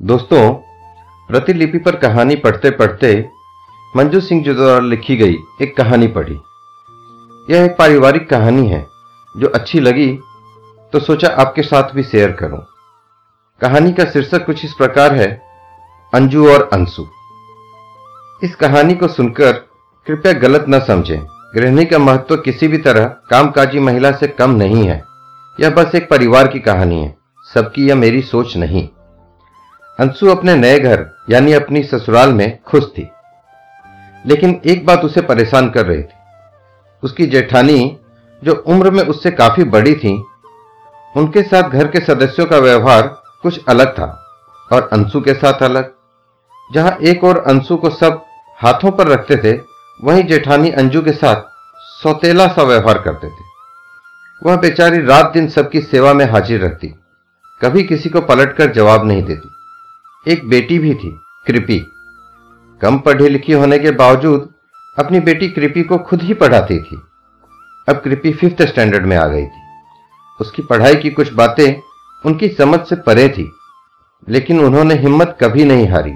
दोस्तों, प्रतिलिपि पर कहानी पढ़ते पढ़ते मंजू सिंह जी द्वारा लिखी गई एक कहानी पढ़ी। यह एक पारिवारिक कहानी है, जो अच्छी लगी तो सोचा आपके साथ भी शेयर करूँ। कहानी का शीर्षक कुछ इस प्रकार है, अंजू और अंशु। इस कहानी को सुनकर कृपया गलत न समझें। गृहिणी का महत्व किसी भी तरह कामकाजी महिला से कम नहीं है। यह बस एक परिवार की कहानी है, सबकी यह मेरी सोच नहीं। अंशु अपने नए घर, यानी अपनी ससुराल में, खुश थी। लेकिन एक बात उसे परेशान कर रही थी। उसकी जेठानी, जो उम्र में उससे काफ़ी बड़ी थी, उनके साथ घर के सदस्यों का व्यवहार कुछ अलग था, और अंशु के साथ अलग। जहाँ एक और अंशु को सब हाथों पर रखते थे, वहीं जेठानी अंजू के साथ सौतेला सा व्यवहार करते थे। वह बेचारी रात दिन सबकी सेवा में हाजिर रहती, कभी किसी को पलटकर जवाब नहीं देती। एक बेटी भी थी, कृपी। कम पढ़ी लिखी होने के बावजूद, अपनी बेटी कृपी को खुद ही पढ़ाती थी। अब कृपी फिफ्थ स्टैंडर्ड में आ गई थी। उसकी पढ़ाई की कुछ बातें उनकी समझ से परे थी, लेकिन उन्होंने हिम्मत कभी नहीं हारी।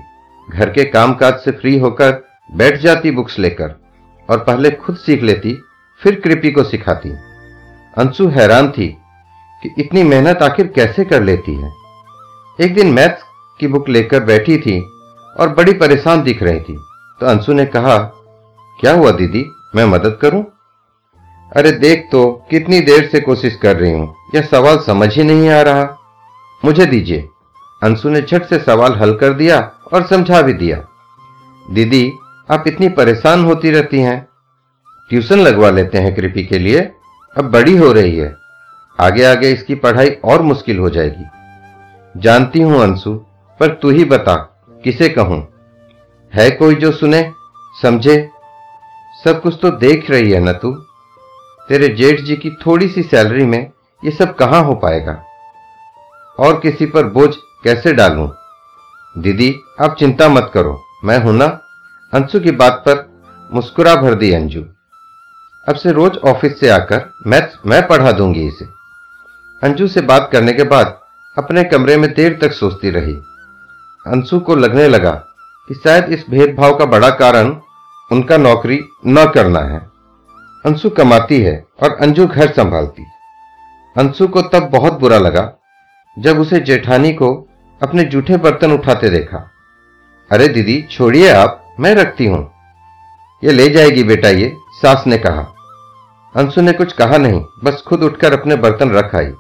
घर के कामकाज से फ्री होकर बैठ जाती बुक्स लेकर और पहले खुद सीख लेती, फिर कृपी को सिखाती। अंशु हैरान थी कि इतनी मेहनत आखिर कैसे कर लेती है। एक दिन मैथ्स की बुक लेकर बैठी थी और बड़ी परेशान दिख रही थी। तो अंशु ने कहा, क्या हुआ दीदी? मैं मदद करूँ? अरे देख तो कितनी देर से कोशिश कर रही हूँ। यह सवाल समझ ही नहीं आ रहा। मुझे दीजिए। अंशु ने झट से सवाल हल कर दिया और समझा भी दिया। दीदी, आप इतनी परेशान होती रहती हैं। ट्यूशन लगवा लेते हैं कृपी के लिए। अब बड़ी हो रही है। आगे आगे इसकी पढ़ाई और मुश्किल हो जाएगी। जानती हूँ अंशु पर तू ही बता, किसे कहूँ? है कोई जो सुने, समझे? सब कुछ तो देख रही है ना तू? तेरे जेठ जी की थोड़ी सी सैलरी में ये सब कहाँ हो पाएगा? और किसी पर बोझ कैसे डालूं? दीदी, आप चिंता मत करो, मैं हूँ ना? अंशु की बात पर मुस्कुरा भर दी अंजू। अब से रोज ऑफ़िस से आकर मैथ्स मैं पढ़ा दूँगी इसे। अंजू से बात करने के बाद अपने कमरे में देर तक सोचती रही। अंशु को लगने लगा कि शायद इस भेदभाव का बड़ा कारण उनका नौकरी न करना है। अंशु कमाती है और अंजू घर संभालती। अंशु को तब बहुत बुरा लगा जब उसे जेठानी को अपने जूठे बर्तन उठाते देखा। अरे दीदी, छोड़िए आप, मैं रखती हूँ। ये ले जाएगी बेटा ये, सास ने कहा। अंशु ने कुछ कहा नहीं, बस खुद उठकर अपने बर्तन रख आई।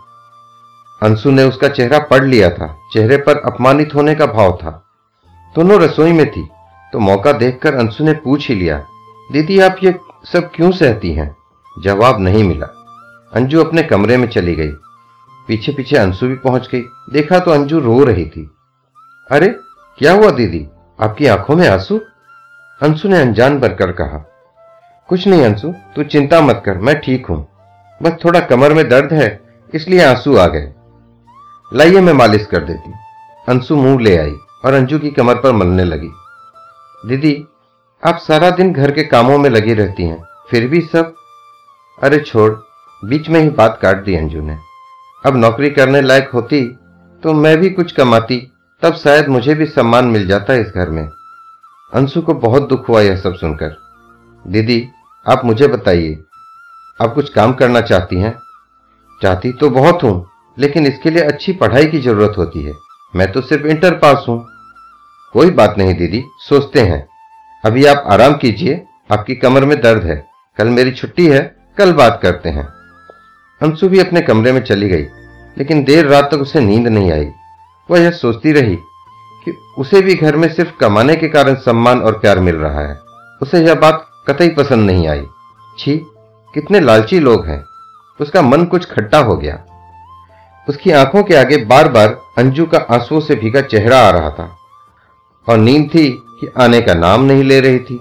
अंशु ने उसका चेहरा पढ़ लिया था। चेहरे पर अपमानित होने का भाव था। दोनों रसोई में थी तो मौका देखकर अंशु ने पूछ ही लिया, दीदी, आप ये सब क्यों सहती हैं? जवाब नहीं मिला। अंजू अपने कमरे में चली गई। पीछे पीछे अंशु भी पहुँच गई। देखा तो अंजू रो रही थी। अरे, क्या हुआ दीदी? आपकी आँखों में आँसू? अंशु ने अनजान भरकर कहा। कुछ नहीं अंशु, तू चिंता मत कर, मैं ठीक हूँ। बस थोड़ा कमर में दर्द है, इसलिए आँसू आ गए। लाइए मैं मालिश कर देती। अंशु मुँह ले आई और अंजू की कमर पर मलने लगी। दीदी, आप सारा दिन घर के कामों में लगी रहती हैं, फिर भी सब? अरे छोड़, बीच में ही बात काट दी अंजू ने। अब नौकरी करने लायक होती तो मैं भी कुछ कमाती, तब शायद मुझे भी सम्मान मिल जाता इस घर में। अंशु को बहुत दुख हुआ यह सब सुनकर। दीदी, आप मुझे बताइए, आप कुछ काम करना चाहती हैं? चाहती तो बहुत हूँ लेकिन इसके लिए अच्छी पढ़ाई की ज़रूरत होती है। मैं तो सिर्फ़ इंटर पास हूँ। कोई बात नहीं, दीदी, सोचते हैं। अभी आप आराम कीजिए, आपकी कमर में दर्द है। कल मेरी छुट्टी है, कल बात करते हैं। अंशु भी अपने कमरे में चली गई, लेकिन देर रात तक उसे नींद नहीं आई। वह यह सोचती रही कि उसे भी घर में सिर्फ़ कमाने के कारण सम्मान और प्यार मिल रहा है। उसे यह बात कतई पसंद नहीं आई। छी, कितने लालची लोग हैं। उसका मन कुछ खट्टा हो गया। उसकी आँखों के आगे बार बार अंजू का आंसुओं से भीगा चेहरा आ रहा था और नींद थी कि आने का नाम नहीं ले रही थी।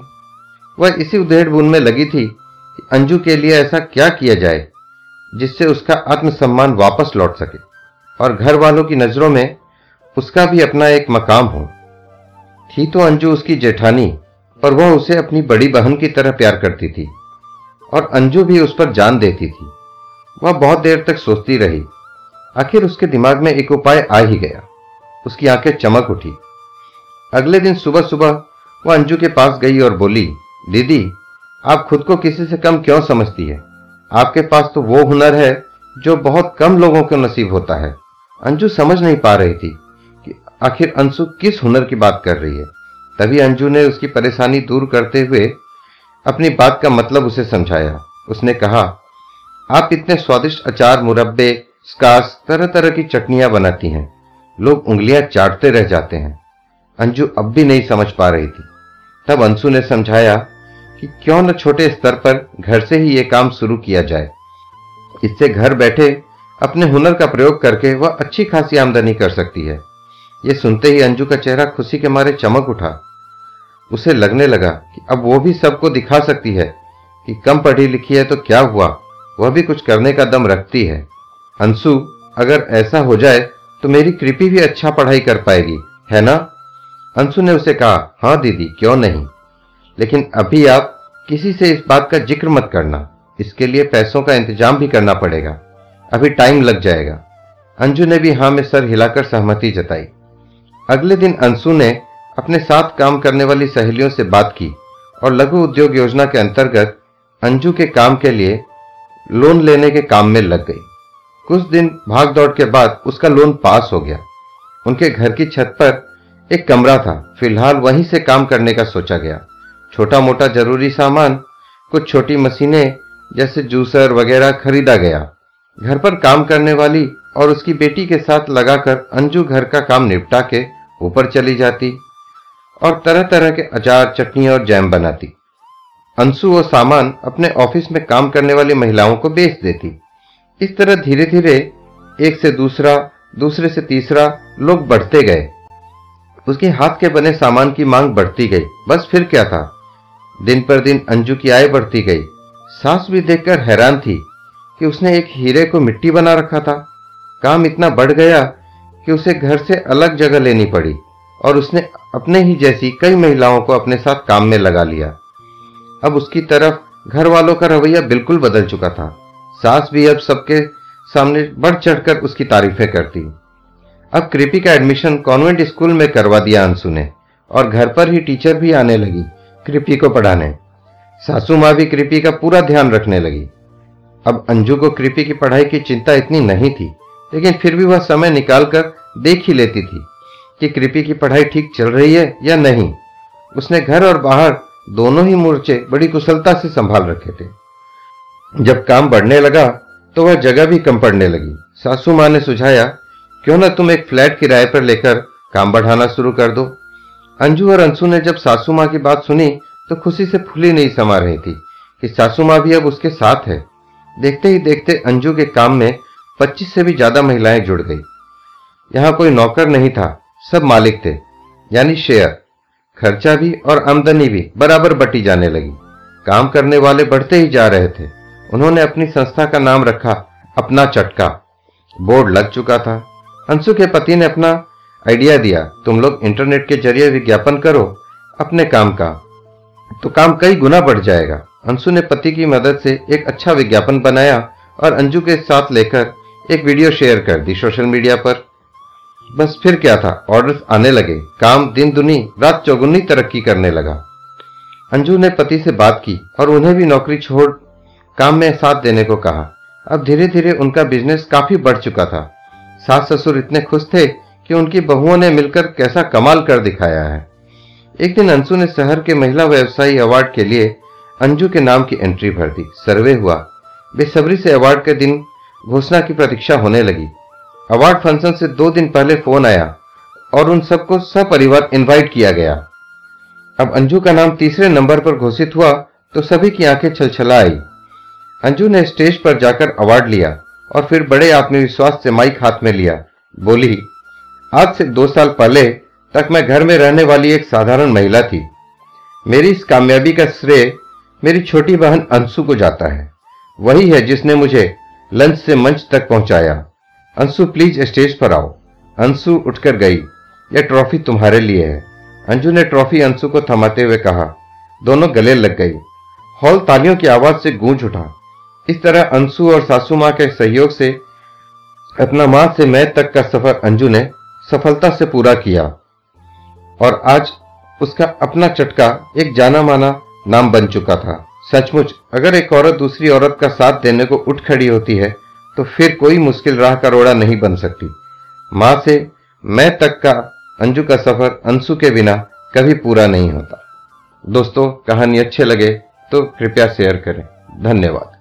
वह इसी उधेड़ बुन में लगी थी कि अंजू के लिए ऐसा क्या किया जाए जिससे उसका आत्मसम्मान वापस लौट सके और घर वालों की नज़रों में उसका भी अपना एक मकाम हो। थी तो अंजू उसकी जेठानी, पर वह उसे अपनी बड़ी बहन की तरह प्यार करती थी और अंजू भी उस पर जान देती थी। वह बहुत देर तक सोचती रही आखिर उसके दिमाग में एक उपाय आ ही गया। उसकी आँखें चमक उठी। अगले दिन सुबह सुबह वह अंजू के पास गई और बोली, दीदी, आप खुद को किसी से कम क्यों समझती है? आपके पास तो वो हुनर है जो बहुत कम लोगों को नसीब होता है। अंजू समझ नहीं पा रही थी कि आखिर अंशु किस हुनर की बात कर रही है। तभी अंजू ने उसकी परेशानी दूर करते हुए अपनी बात का मतलब उसे समझाया। उसने कहा, आप इतने स्वादिष्ट अचार मुरब्बे स्कास तरह तरह की चटनियाँ बनाती हैं। लोग उंगलियाँ चाटते रह जाते हैं। अंजू अब भी नहीं समझ पा रही थी। तब अंशु ने समझाया कि क्यों न छोटे स्तर पर घर से ही यह काम शुरू किया जाए। इससे घर बैठे अपने हुनर का प्रयोग करके वह अच्छी खासी आमदनी कर सकती है। यह सुनते ही अंजू का चेहरा खुशी के मारे चमक उठा। उसे लगने लगा कि अब वो भी सबको दिखा सकती है कि कम पढ़ी लिखी है तो क्या हुआ? वह भी कुछ करने का दम रखती है। अंशु अगर ऐसा हो जाए तो मेरी कृपी भी अच्छा पढ़ाई कर पाएगी, है ना? अंशु ने उसे कहा हाँ दीदी, क्यों नहीं? लेकिन अभी आप किसी से इस बात का ज़िक्र मत करना। इसके लिए पैसों का इंतज़ाम भी करना पड़ेगा। अभी टाइम लग जाएगा। अंजू ने भी हाँ में सर हिलाकर सहमति जताई। अगले दिन अंशु ने अपने साथ काम करने वाली सहेलियों से बात की और लघु उद्योग योजना के अंतर्गत अंजू के काम के लिए लोन लेने के काम में लग गई। कुछ दिन भाग दौड़ के बाद उसका लोन पास हो गया। उनके घर की छत पर एक कमरा था। फ़िलहाल वहीं से काम करने का सोचा गया। छोटा मोटा ज़रूरी सामान, कुछ छोटी मशीनें, जैसे जूसर वगैरह खरीदा गया। घर पर काम करने वाली और उसकी बेटी के साथ लगाकर अंजू घर का काम निपटा के ऊपर चली जाती और तरह तरह के अचार, चटनी और जैम बनाती। अंशु वो सामान अपने ऑफ़िस में काम करने वाली महिलाओं को बेच देती। इस तरह धीरे धीरे एक से दूसरा, दूसरे से तीसरा लोग बढ़ते गए। उसके हाथ के बने सामान की मांग बढ़ती गई। बस फिर क्या था? दिन पर दिन अंजू की आय बढ़ती गई। सास भी देखकर हैरान थी कि उसने एक हीरे को मिट्टी बना रखा था। काम इतना बढ़ गया कि उसे घर से अलग जगह लेनी पड़ी और उसने अपने ही जैसी कई महिलाओं को अपने साथ काम में लगा लिया। अब उसकी तरफ़ घर वालों का रवैया बिल्कुल बदल चुका था। सास भी अब सबके सामने बढ़ चढ़कर उसकी तारीफें करती। अब कृपी का एडमिशन कॉन्वेंट स्कूल में करवा दिया अंशु ने, और घर पर ही टीचर भी आने लगी कृपी को पढ़ाने। सासू माँ भी कृपी का पूरा ध्यान रखने लगी। अब अंजू को कृपी की पढ़ाई की चिंता इतनी नहीं थी, लेकिन फिर भी वह समय निकालकर देख ही लेती थी कि कृपी की पढ़ाई ठीक चल रही है या नहीं। उसने घर और बाहर दोनों ही मोर्चे बड़ी कुशलता से संभाल रखे थे। जब काम बढ़ने लगा तो वह जगह भी कम पड़ने लगी। सासू माँ ने सुझाया, क्यों ना तुम एक फ्लैट किराए पर लेकर काम बढ़ाना शुरू कर दो। अंजू और अंशु ने जब सासू माँ की बात सुनी तो खुशी से फूली नहीं समा रही थी कि सासू माँ भी अब उसके साथ है। देखते ही देखते अंजू के काम में पच्चीस से भी ज़्यादा महिलाएँ जुड़ गई। यहाँ कोई नौकर नहीं था, सब मालिक थे, यानी शेयर। खर्चा भी और आमदनी भी बराबर बटी जाने लगी। काम करने वाले बढ़ते ही जा रहे थे। उन्होंने अपनी संस्था का नाम रखा, अपना चटका। बोर्ड लग चुका था। अंशु के पति ने अपना आइडिया दिया, तुम लोग इंटरनेट के ज़रिए विज्ञापन करो, अपने काम का। तो काम कई गुना बढ़ जाएगा। अंशु ने पति की मदद से एक अच्छा विज्ञापन बनाया और अंजू के साथ लेकर एक वीडियो शेयर कर दी सोशल मीडिया पर। बस फिर क्या था, ऑर्डर्स आने लगे। काम, दिन, दुनी, रात चौगुनी तरक्की करने लगा। अंजू ने पति से बात की और उन्हें भी नौकरी छोड़ काम में साथ देने को कहा। अब धीरे धीरे उनका बिज़नेस काफ़ी बढ़ चुका था। सास ससुर इतने खुश थे कि उनकी बहुओं ने मिलकर कैसा कमाल कर दिखाया है। एक दिन अंशु ने शहर के महिला व्यवसायी अवार्ड के लिए अंजू के नाम की एंट्री भर दी। सर्वे हुआ। बेसब्री से अवार्ड के दिन घोषणा की प्रतीक्षा होने लगी। अवार्ड फ़ंक्शन से दो दिन पहले फ़ोन आया और उन सबको सपरिवार इनवाइट किया गया। अब अंजू का नाम तीसरे नंबर पर घोषित हुआ तो सभी की आँखें छलछला आई। अंजू ने स्टेज पर जाकर अवार्ड लिया और फिर बड़े आत्मविश्वास से माइक हाथ में लिया। बोली, आज से दो साल पहले तक मैं घर में रहने वाली एक साधारण महिला थी। मेरी इस कामयाबी का श्रेय मेरी छोटी बहन अंशु को जाता है। वही है जिसने मुझे लंच से मंच तक पहुँचाया। अंशु, प्लीज़ स्टेज पर आओ अंशु उठकर गई, यह ट्रॉफी तुम्हारे लिए है अंजू ने ट्रॉफी अंशु को थमाते हुए कहा। दोनों गले लग गई हॉल तालियों की आवाज़ से गूंज उठा। इस तरह अंशु और सासू माँ के सहयोग से, अपना माँ से मैं तक का सफ़र अंजू ने सफलता से पूरा किया। और आज उसका अपना चटका एक जाना माना नाम बन चुका था। सचमुच, अगर एक औरत दूसरी औरत का साथ देने को उठ खड़ी होती है तो फिर कोई मुश्किल राह का रोड़ा नहीं बन सकती। माँ से मैं तक का अंजू का सफ़र अंशु के बिना कभी पूरा नहीं होता। दोस्तों, कहानी अच्छे लगे तो कृपया शेयर करें। धन्यवाद।